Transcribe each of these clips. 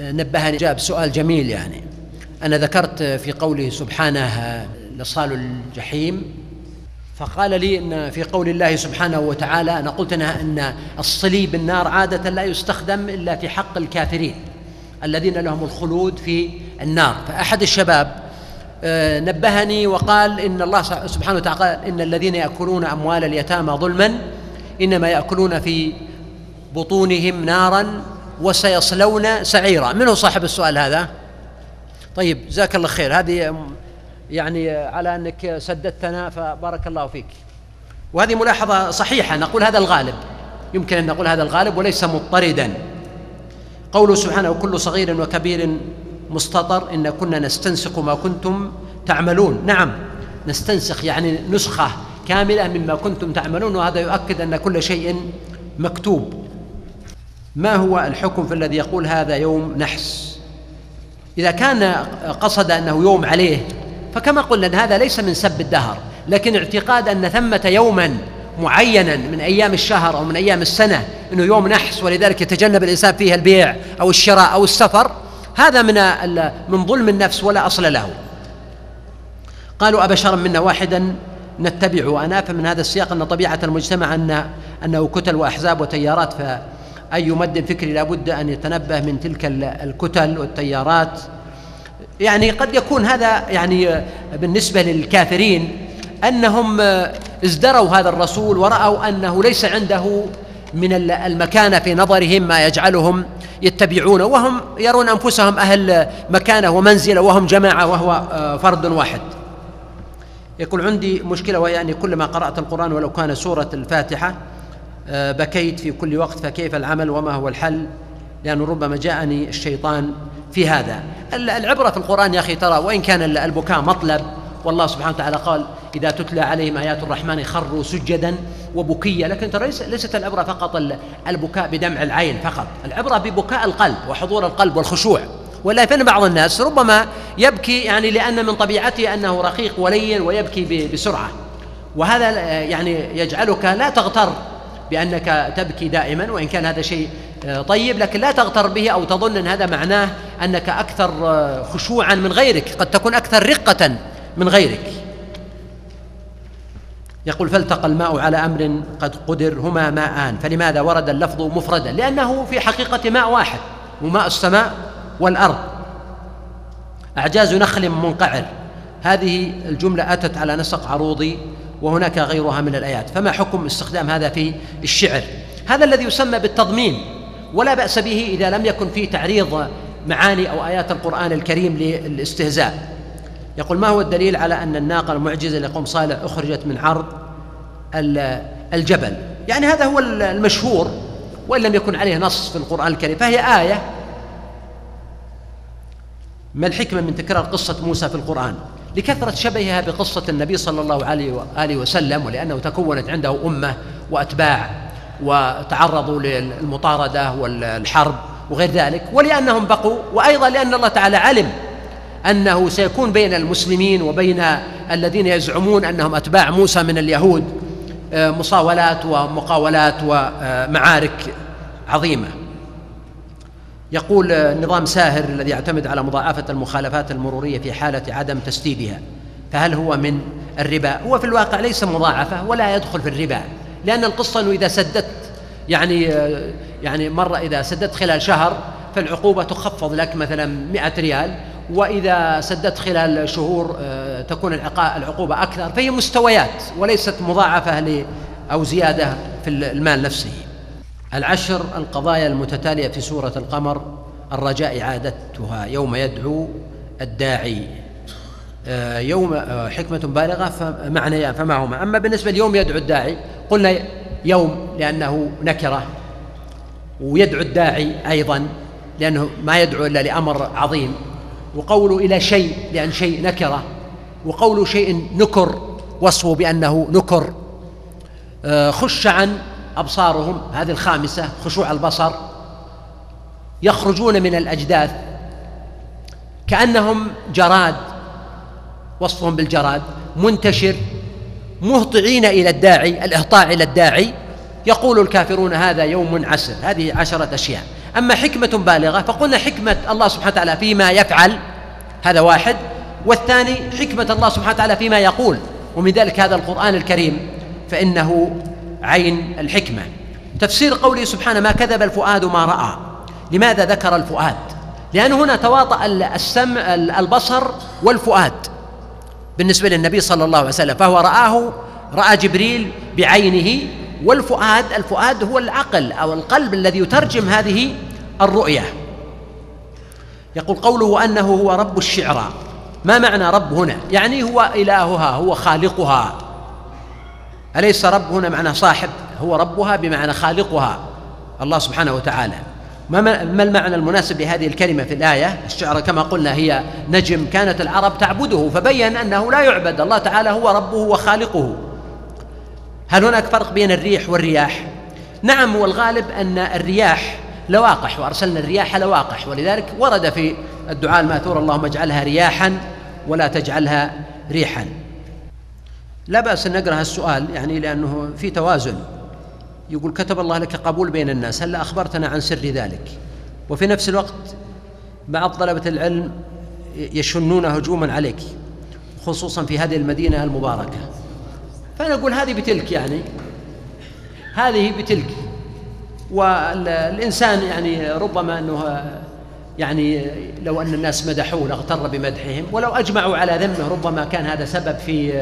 نبهني جاب سؤال جميل يعني. أنا ذكرت في قوله سبحانه لصال الجحيم فقال لي إن في قول الله سبحانه وتعالى أنا قلت أنا إن الصليب النار عادة لا يستخدم إلا في حق الكافرين الذين لهم الخلود في النار. فأحد الشباب آه، نبهني وقال إن الله سبحانه وتعالى قال إن الذين يأكلون أموال اليتامى ظلما إنما يأكلون في بطونهم نارا وسيصلون سعيرا. من هو صاحب السؤال هذا؟ طيب جزاك الله خير. هذه يعني على أنك سددتنا فبارك الله فيك. وهذه ملاحظة صحيحة. نقول هذا الغالب. يمكن أن نقول هذا الغالب وليس مضطردا. قوله سبحانه وكل صغير وكبير مستطر إن كنا نستنسخ ما كنتم تعملون. نعم نستنسخ يعني نسخة كاملة مما كنتم تعملون وهذا يؤكد أن كل شيء مكتوب. ما هو الحكم في الذي يقول هذا يوم نحس؟ إذا كان قصد أنه يوم عليه فكما قلنا أن هذا ليس من سب الدهر لكن اعتقاد أن ثمة يوما معينا من أيام الشهر أو من أيام السنة أنه يوم نحس ولذلك يتجنب الإنسان فيه البيع أو الشراء أو السفر هذا من من ظلم النفس ولا أصل له. قالوا أبشرا منا واحدا نتبع وأنا فمن هذا السياق أن طبيعة المجتمع أن أنه كتل وأحزاب وتيارات ف أي مد فكري لابد أن يتنبه من تلك الكتل والتيارات. يعني قد يكون هذا يعني بالنسبة للكافرين أنهم ازدروا هذا الرسول ورأوا أنه ليس عنده من المكانة في نظرهم ما يجعلهم يتبعونه وهم يرون أنفسهم أهل مكانة ومنزلة وهم جماعة وهو آه، فرد واحد. يقول عندي مشكلة وهي أني كلما قرأت القرآن ولو كان سورة الفاتحة بكيت في كل وقت فكيف العمل وما هو الحل؟ لأنه ربما جاءني الشيطان في هذا. العبرة في القرآن يا أخي ترى وإن كان البكاء مطلب والله سبحانه وتعالى قال إذا تتلى عليهم آيات الرحمن خروا سجدا وبكيا لكن ترى ليست العبرة فقط البكاء بدمع العين فقط العبرة ببكاء القلب وحضور القلب والخشوع. ولا فإن بعض الناس ربما يبكي يعني لأن من طبيعته أنه رقيق ولين ويبكي بسرعة. وهذا يعني يجعلك لا تغتر بأنك تبكي دائما وإن كان هذا شيء آه، طيب لكن لا تغتر به أو تظن أن هذا معناه أنك أكثر آه، خشوعا من غيرك. قد تكون أكثر رقة من غيرك. يقول فالتقى الماء على أمر قد قدر هما ماءان. فلماذا ورد اللفظ مفردا؟ لأنه في حقيقة ماء واحد وماء السماء والأرض. أعجاز نخل منقعر. هذه الجملة أتت على نسق عروضي وهناك غيرها من الآيات. فما حكم استخدام هذا في الشعر؟ هذا الذي يسمى بالتضمين ولا بأس به إذا لم يكن فيه تعريض معاني أو آيات القرآن الكريم للاستهزاء. يقول ما هو الدليل على أن الناقة المعجزة لقوم صالح أخرجت من عرض الجبل؟ يعني هذا هو المشهور وإن لم يكن عليه نص في القرآن الكريم. فهي آية. ما الحكمة من تكرار قصة موسى في القرآن؟ لكثرة شبهها بقصة النبي صلى الله عليه وآله وسلم ولأنه تكونت عنده أمة وأتباع وتعرضوا للمطاردة والحرب وغير ذلك ولأنهم بقوا وأيضا لأن الله تعالى علم أنه سيكون بين المسلمين وبين الذين يزعمون أنهم أتباع موسى من اليهود آه، مصاولات ومقاولات ومعارك عظيمة. يقول نظام ساهر الذي يعتمد على مضاعفة المخالفات المرورية في حالة عدم تسديدها. فهل هو من الربا؟ هو في الواقع ليس مضاعفة ولا يدخل في الربا. لأن القصة أنه إذا سددت يعني يعني مرة إذا سددت خلال شهر فالعقوبة تخفض لك مثلا 100 ريال. وإذا سددت خلال شهور آه، تكون العقوبة أكثر. فهي مستويات وليست مضاعفة أو زيادة في المال نفسه. العشر القضايا المتتالية في سورة القمر الرجاء إعادتها يوم يدعو الداعي. آه، يوم آه، حكمة بالغة فمعنى فما هما أما بالنسبة ليوم يدعو الداعي قلنا يوم لأنه نكرة ويدعو الداعي أيضا لأنه ما يدعو إلا لأمر عظيم. وقوله إلى شيء لأن شيء نكرة. وقوله شيء نكر وصفه بأنه نكر. آه، خش عن أبصارهم هذه الخامسة خشوع البصر يخرجون من الأجداث كأنهم جراد وصفهم بالجراد منتشر مهطعين إلى الداعي الإهطاع إلى الداعي يقول الكافرون هذا يوم عسر هذه عشرة أشياء. أما حكمة بالغة فقلنا حكمة الله سبحانه وتعالى فيما يفعل هذا واحد. والثاني حكمة الله سبحانه وتعالى فيما يقول. ومن ذلك هذا القرآن الكريم فإنه عين الحكمة. تفسير قوله سبحانه ما كذب الفؤاد ما رأى. لماذا ذكر الفؤاد؟ لأن هنا تواطأ السمع البصر والفؤاد. بالنسبة للنبي صلى الله عليه وسلم فهو رآه رأى جبريل بعينه والفؤاد الفؤاد هو العقل أو القلب الذي يترجم هذه الرؤية. يقول قوله أنه هو رب الشعرى. ما معنى رب هنا؟ يعني هو إلهها هو خالقها. أليس رب هنا معنى صاحب؟ هو ربها بمعنى خالقها. الله سبحانه وتعالى. ما المعنى المناسب لهذه الكلمة في الآية؟ الشعر كما قلنا هي نجم كانت العرب تعبده فبين أنه لا يعبد. الله تعالى هو ربه وخالقه. هل هناك فرق بين الريح والرياح؟ نعم والغالب أن الرياح لواقح وأرسلنا الرياح لواقح ولذلك ورد في الدعاء المأثور اللهم اجعلها رياحا ولا تجعلها ريحا. لا بأس أن نقرأ السؤال يعني لأنه في توازن. يقول كتب الله لك قبول بين الناس هل أخبرتنا عن سر ذلك؟ وفي نفس الوقت بعض طلبة العلم يشنون هجوما عليك خصوصا في هذه المدينة المباركة. فأنا أقول هذه بتلك يعني هذه بتلك. والإنسان يعني ربما أنه يعني لو أن الناس مدحوه لاغتر بمدحهم ولو أجمعوا على ذمه ربما كان هذا سبب في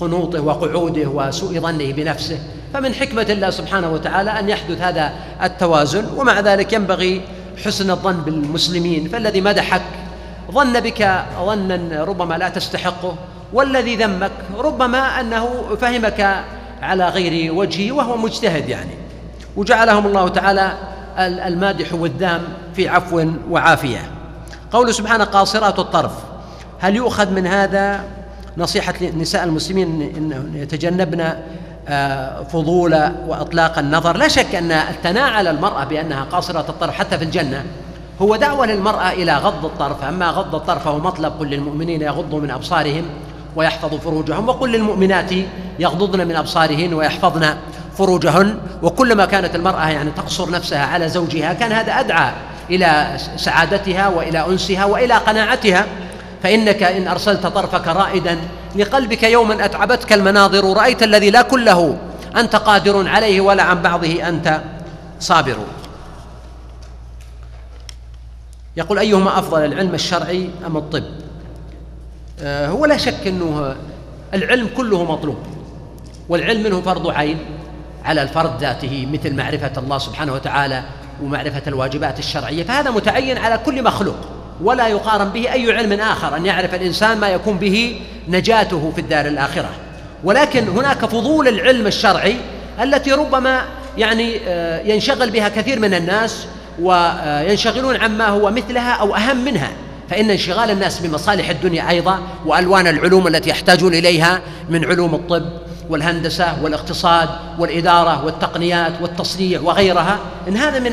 قنوطه وقعوده وسوء ظنه بنفسه فمن حكمة الله سبحانه وتعالى أن يحدث هذا التوازن ومع ذلك ينبغي حسن الظن بالمسلمين فالذي مدحك ظن بك ظنا ربما لا تستحقه والذي ذمك ربما أنه فهمك على غير وجهه وهو مجتهد يعني. وجعلهم الله تعالى المادح والذام في عفو وعافية. قول سبحانه قاصرات الطرف هل يؤخذ من هذا نصيحة لنساء المسلمين أن يتجنبن آه، فضول وإطلاق النظر. لا شك أن الثناء على المرأة بأنها قاصرة الطرف حتى في الجنة هو دعوة للمرأة إلى غض الطرف. أما غض الطرف فهو مطلب للمؤمنين يغضوا من أبصارهم ويحفظوا فروجهم وقل للمؤمنات يغضضن من أبصارهن ويحفظن فروجهن. وكلما كانت المرأة يعني تقصر نفسها على زوجها كان هذا أدعى إلى سعادتها وإلى أنسها وإلى قناعتها. فإنك إن أرسلت طرفك رائدا لقلبك يوما أتعبتك المناظر رأيت الذي لا كله أنت قادر عليه ولا عن بعضه أنت صابر. يقول أيهما أفضل العلم الشرعي أم الطب؟ آه، هو لا شك أنه العلم كله مطلوب والعلم منه فرض عين على الفرد ذاته مثل معرفة الله سبحانه وتعالى ومعرفة الواجبات الشرعية فهذا متعين على كل مخلوق. ولا يقارن به أي علم آخر أن يعرف الإنسان ما يكون به نجاته في الدار الآخرة. ولكن هناك فضول العلم الشرعي التي ربما يعني آه، ينشغل بها كثير من الناس وينشغلون عما هو مثلها أو أهم منها. فإن انشغال الناس بمصالح الدنيا أيضا وألوان العلوم التي يحتاجون إليها من علوم الطب والهندسة والاقتصاد والإدارة والتقنيات والتصنيع وغيرها إن هذا من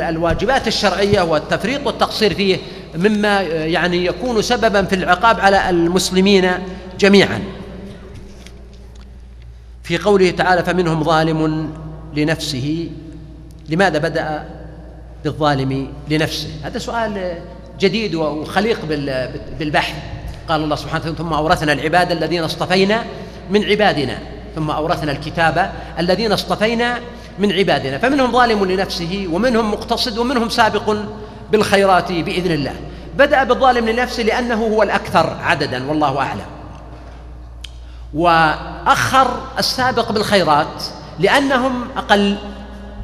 الواجبات الشرعية والتفريط والتقصير فيه مما يعني يكون سببا في العقاب على المسلمين جميعا. في قوله تعالى فمنهم ظالم لنفسه. لماذا بدأ بالظالم لنفسه؟ هذا سؤال جديد وخليق بالبحث. قال الله سبحانه وتعالى ثم أورثنا العباد الذين اصطفينا من عبادنا. ثم أورثنا الكتاب الذين اصطفينا من عبادنا. فمنهم ظالم لنفسه ومنهم مقتصد ومنهم سابق بالخيرات بإذن الله. بدأ بالظالم لنفسه لأنه هو الأكثر عددا والله أعلم. وأخر السابق بالخيرات لأنهم أقل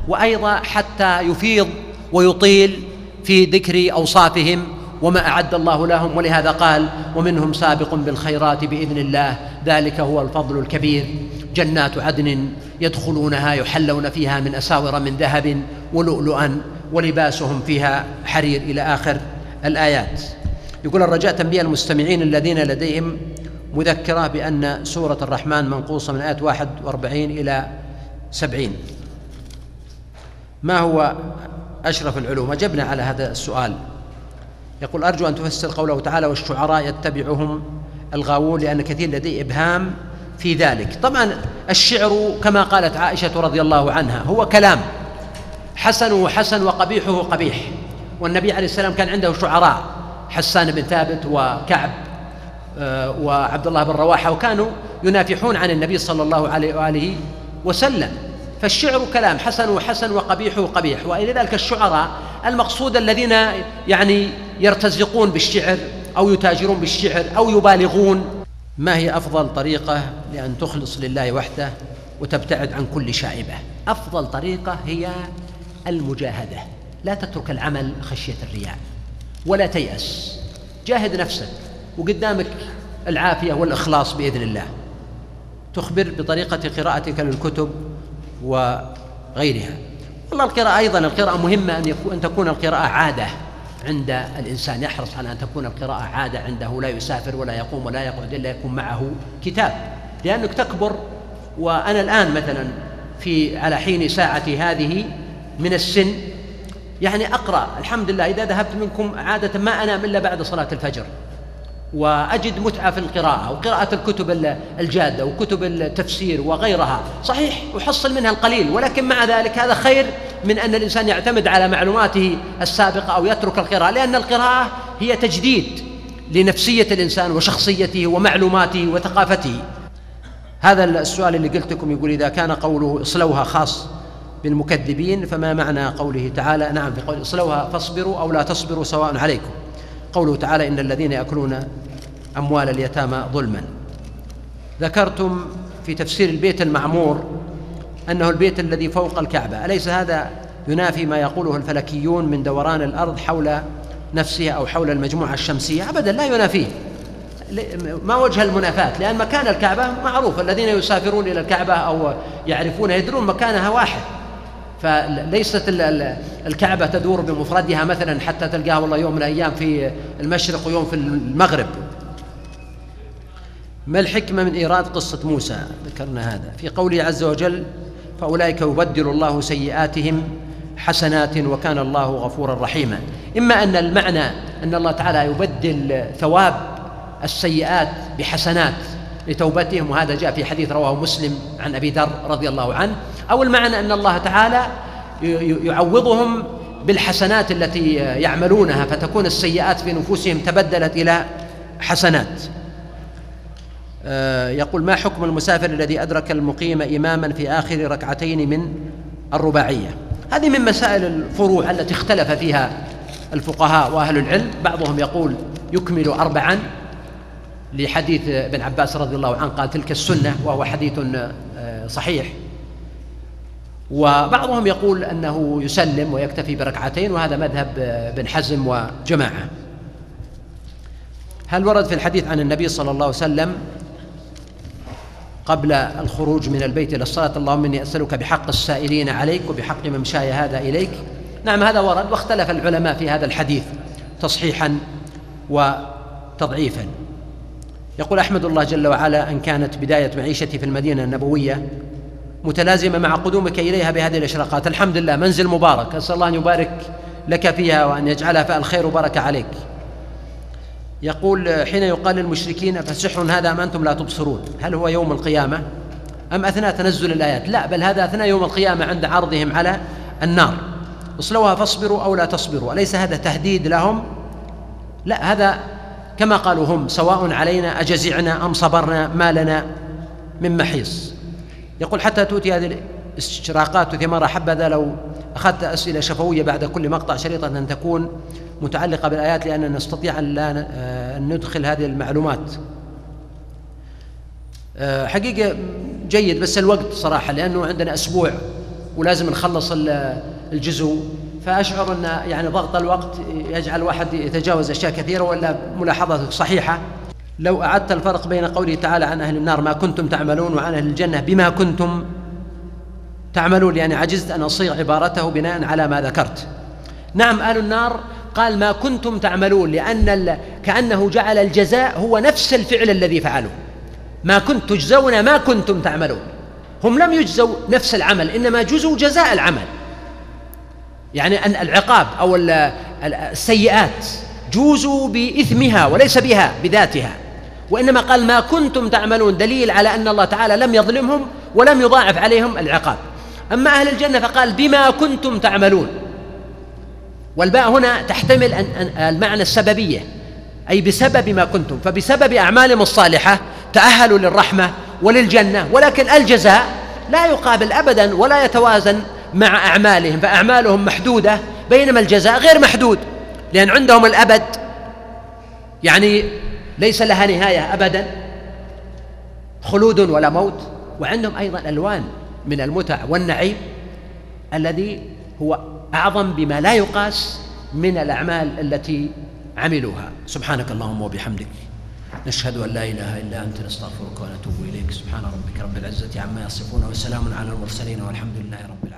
وأيضا حتى يفيض ويطيل في ذكر أوصافهم وما أعد الله لهم ولهذا قال ومنهم سابق بالخيرات بإذن الله. ذلك هو الفضل الكبير. جنات عدن يدخلونها يحلون فيها من أساور من ذهب ولؤلؤا. ولباسهم فيها حرير إلى آخر الآيات. يقول الرجاء تنبيه المستمعين الذين لديهم مذكرة بأن سورة الرحمن منقوصة من آية 41 إلى 70 ما هو أشرف العلوم؟ أجبنا على هذا السؤال. يقول أرجو أن تفسر قوله تعالى والشعراء يتبعهم الغاوون لأن كثير لديه إبهام في ذلك. طبعا الشعر كما قالت عائشة رضي الله عنها هو كلام. حسنه حسن وقبيحه قبيح. والنبي عليه السلام كان عنده شعراء حسان بن ثابت وكعب آه، وعبد الله بن رواحة وكانوا ينافحون عن النبي صلى الله عليه وآله وسلم. فالشعر كلام حسن حسن وقبيح قبيح ولذلك الشعراء المقصود الذين يعني يرتزقون بالشعر أو يتاجرون بالشعر أو يبالغون. ما هي أفضل طريقة لأن تخلص لله وحده وتبتعد عن كل شائبة؟ أفضل طريقة هي المجاهدة. لا تترك العمل خشية الرياء ولا تيأس. جاهد نفسك وقدامك العافية والإخلاص بإذن الله. تخبر بطريقة قراءتك للكتب وغيرها. والله القراءة أيضا القراءة مهمة أن, يكون أن تكون القراءة عادة عند الإنسان. يحرص على أن تكون القراءة عادة عنده لا يسافر ولا يقوم ولا يقعد إلا يكون معه كتاب. لأنك تكبر وأنا الآن مثلا في على حين ساعتي هذه من السن. يعني أقرأ الحمد لله إذا ذهبت منكم عادة ما أنام إلا بعد صلاة الفجر. وأجد متعة في القراءة وقراءة الكتب الجادة وكتب التفسير وغيرها. صحيح أحصل منها القليل ولكن مع ذلك هذا خير من أن الإنسان يعتمد على معلوماته السابقة أو يترك القراءة لأن القراءة هي تجديد لنفسية الإنسان وشخصيته ومعلوماته وثقافته. هذا السؤال اللي قلت لكم يقول إذا كان قوله اصلوها خاص. بالمكذبين فما معنى قوله تعالى؟ نعم في قول اصلوها فاصبروا أو لا تصبروا سواء عليكم. قوله تعالى إن الذين يأكلون أموال اليتامى ظلما. ذكرتم في تفسير البيت المعمور أنه البيت الذي فوق الكعبة. أليس هذا ينافي ما يقوله الفلكيون من دوران الأرض حول نفسها أو حول المجموعة الشمسية؟ أبدا لا ينافيه. ما وجه المنافاة؟ لأن مكان الكعبة معروف. الذين يسافرون إلى الكعبة أو يعرفون يدرون مكانها واحد. فليست الكعبة تدور بمفردها مثلا حتى تلقاها والله يوم من الأيام في المشرق ويوم في المغرب. ما الحكمة من إيراد قصة موسى؟ ذكرنا هذا. في قوله عز وجل فأولئك يبدل الله سيئاتهم حسنات وكان الله غفورا رحيما. إما أن المعنى أن الله تعالى يبدل ثواب السيئات بحسنات. لتوبتهم وهذا جاء في حديث رواه مسلم عن أبي ذر رضي الله عنه. أو المعنى أن الله تعالى يعوضهم بالحسنات التي يعملونها فتكون السيئات في نفوسهم تبدلت إلى حسنات. آه، يقول ما حكم المسافر الذي أدرك المقيم إماما في آخر ركعتين من الرباعية؟ هذه من مسائل الفروع التي اختلف فيها الفقهاء وأهل العلم. بعضهم يقول يكمل أربعا لحديث ابن عباس رضي الله عنه قال تلك السنة وهو حديث آه، صحيح. وبعضهم يقول أنه يسلم ويكتفي بركعتين وهذا مذهب بن حزم وجماعة. هل ورد في الحديث عن النبي صلى الله عليه وسلم قبل الخروج من البيت إلى الصلاة اللهم إني أسألك بحق السائلين عليك وبحق ممشاي هذا إليك؟ نعم هذا ورد واختلف العلماء في هذا الحديث تصحيحا وتضعيفا. يقول أحمد الله جل وعلا إن كانت بداية معيشتي في المدينة النبوية متلازمة مع قدومك إليها بهذه الإشراقات. الحمد لله منزل مبارك. أسأل الله أن يبارك لك فيها وأن يجعلها فالخير الخير وبركة عليك. يقول حين يقال للمشركين فسحر هذا أم أنتم لا تبصرون؟ هل هو يوم القيامة أم أثناء تنزل الآيات؟ لا بل هذا أثناء يوم القيامة عند عرضهم على النار. اصلوها فاصبروا أو لا تصبروا. أليس هذا تهديد لهم؟ لا هذا كما قالوا هم سواء علينا أجزعنا أم صبرنا ما لنا من محيص. يقول حتى تؤتي هذه الاستشراقات وثمار حبذا لو أخذت أسئلة شفوية بعد كل مقطع شريطة أن تكون متعلقة بالآيات لأننا نستطيع أن لا أن ندخل هذه المعلومات. آه، حقيقة جيد بس الوقت صراحة لأنه عندنا أسبوع ولازم نخلص الجزء. فأشعر أن يعني ضغط الوقت يجعل الواحد يتجاوز أشياء كثيرة ولا ملاحظة صحيحة. لو أعدت الفرق بين قوله تعالى عن أهل النار ما كنتم تعملون وعن أهل الجنة بما كنتم تعملون يعني عجزت أن أصيغ عبارته بناء على ما ذكرت. نعم أهل النار قال ما كنتم تعملون لأن كأنه جعل الجزاء هو نفس الفعل الذي فعلوه. ما كنت تجزون ما كنتم تعملون. هم لم يجزوا نفس العمل إنما جزوا جزاء العمل. يعني أن العقاب أو السيئات جوزوا بإثمها وليس بها بذاتها. وإنما قال ما كنتم تعملون دليل على أن الله تعالى لم يظلمهم ولم يضاعف عليهم العقاب. أما أهل الجنة فقال بما كنتم تعملون. والباء هنا تحتمل المعنى السببية أي بسبب ما كنتم. فبسبب أعمالهم الصالحة تأهلوا للرحمة وللجنة ولكن الجزاء لا يقابل أبدا ولا يتوازن مع أعمالهم فأعمالهم محدودة بينما الجزاء غير محدود لأن عندهم الأبد. يعني ليس لها نهاية أبدا خلود ولا موت وعندهم أيضا ألوان من المتع والنعيم الذي هو أعظم بما لا يقاس من الأعمال التي عملوها. سبحانك اللهم وبحمدك نشهد أن لا إله إلا أنت نستغفرك ونتوب إليك. سبحان ربك رب العزة عما يصفون وسلام على المرسلين والحمد لله رب العالمين.